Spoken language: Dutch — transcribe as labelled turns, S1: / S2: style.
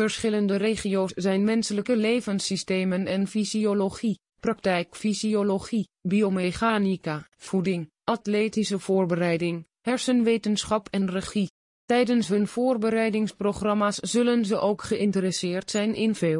S1: Verschillende regio's zijn menselijke levenssystemen en fysiologie, praktijkfysiologie, biomechanica, voeding, atletische voorbereiding, hersenwetenschap en regie. Tijdens hun voorbereidingsprogramma's zullen ze ook geïnteresseerd zijn in veel